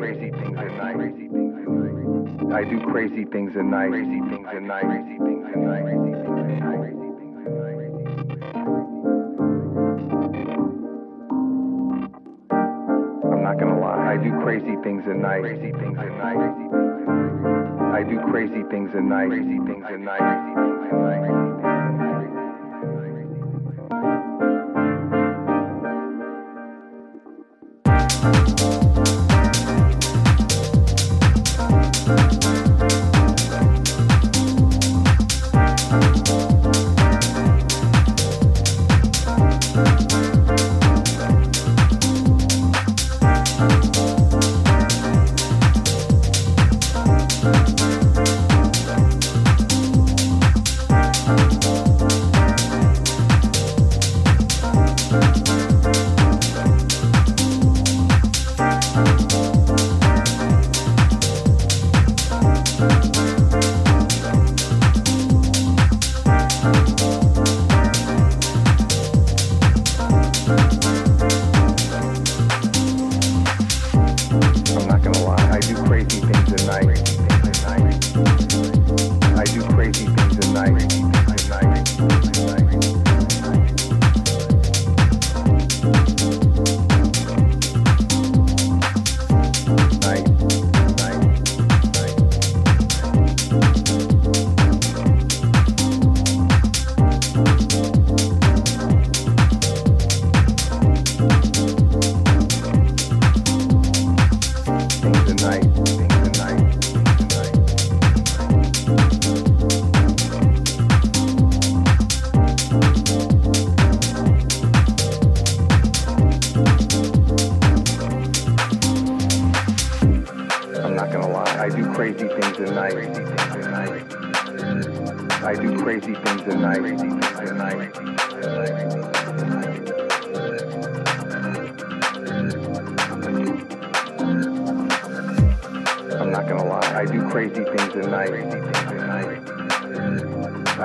night. Crazy things at night. Crazy things at night. I do crazy things at night. Crazy things at night. Crazy things at night. Crazy things at night. Crazy things at night. I'm not gonna lie. I do crazy things at night. Crazy things at night. I do crazy things at night. Crazy things at night. Crazy things at night. I'm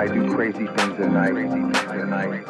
I do crazy things at night. Crazy things at night.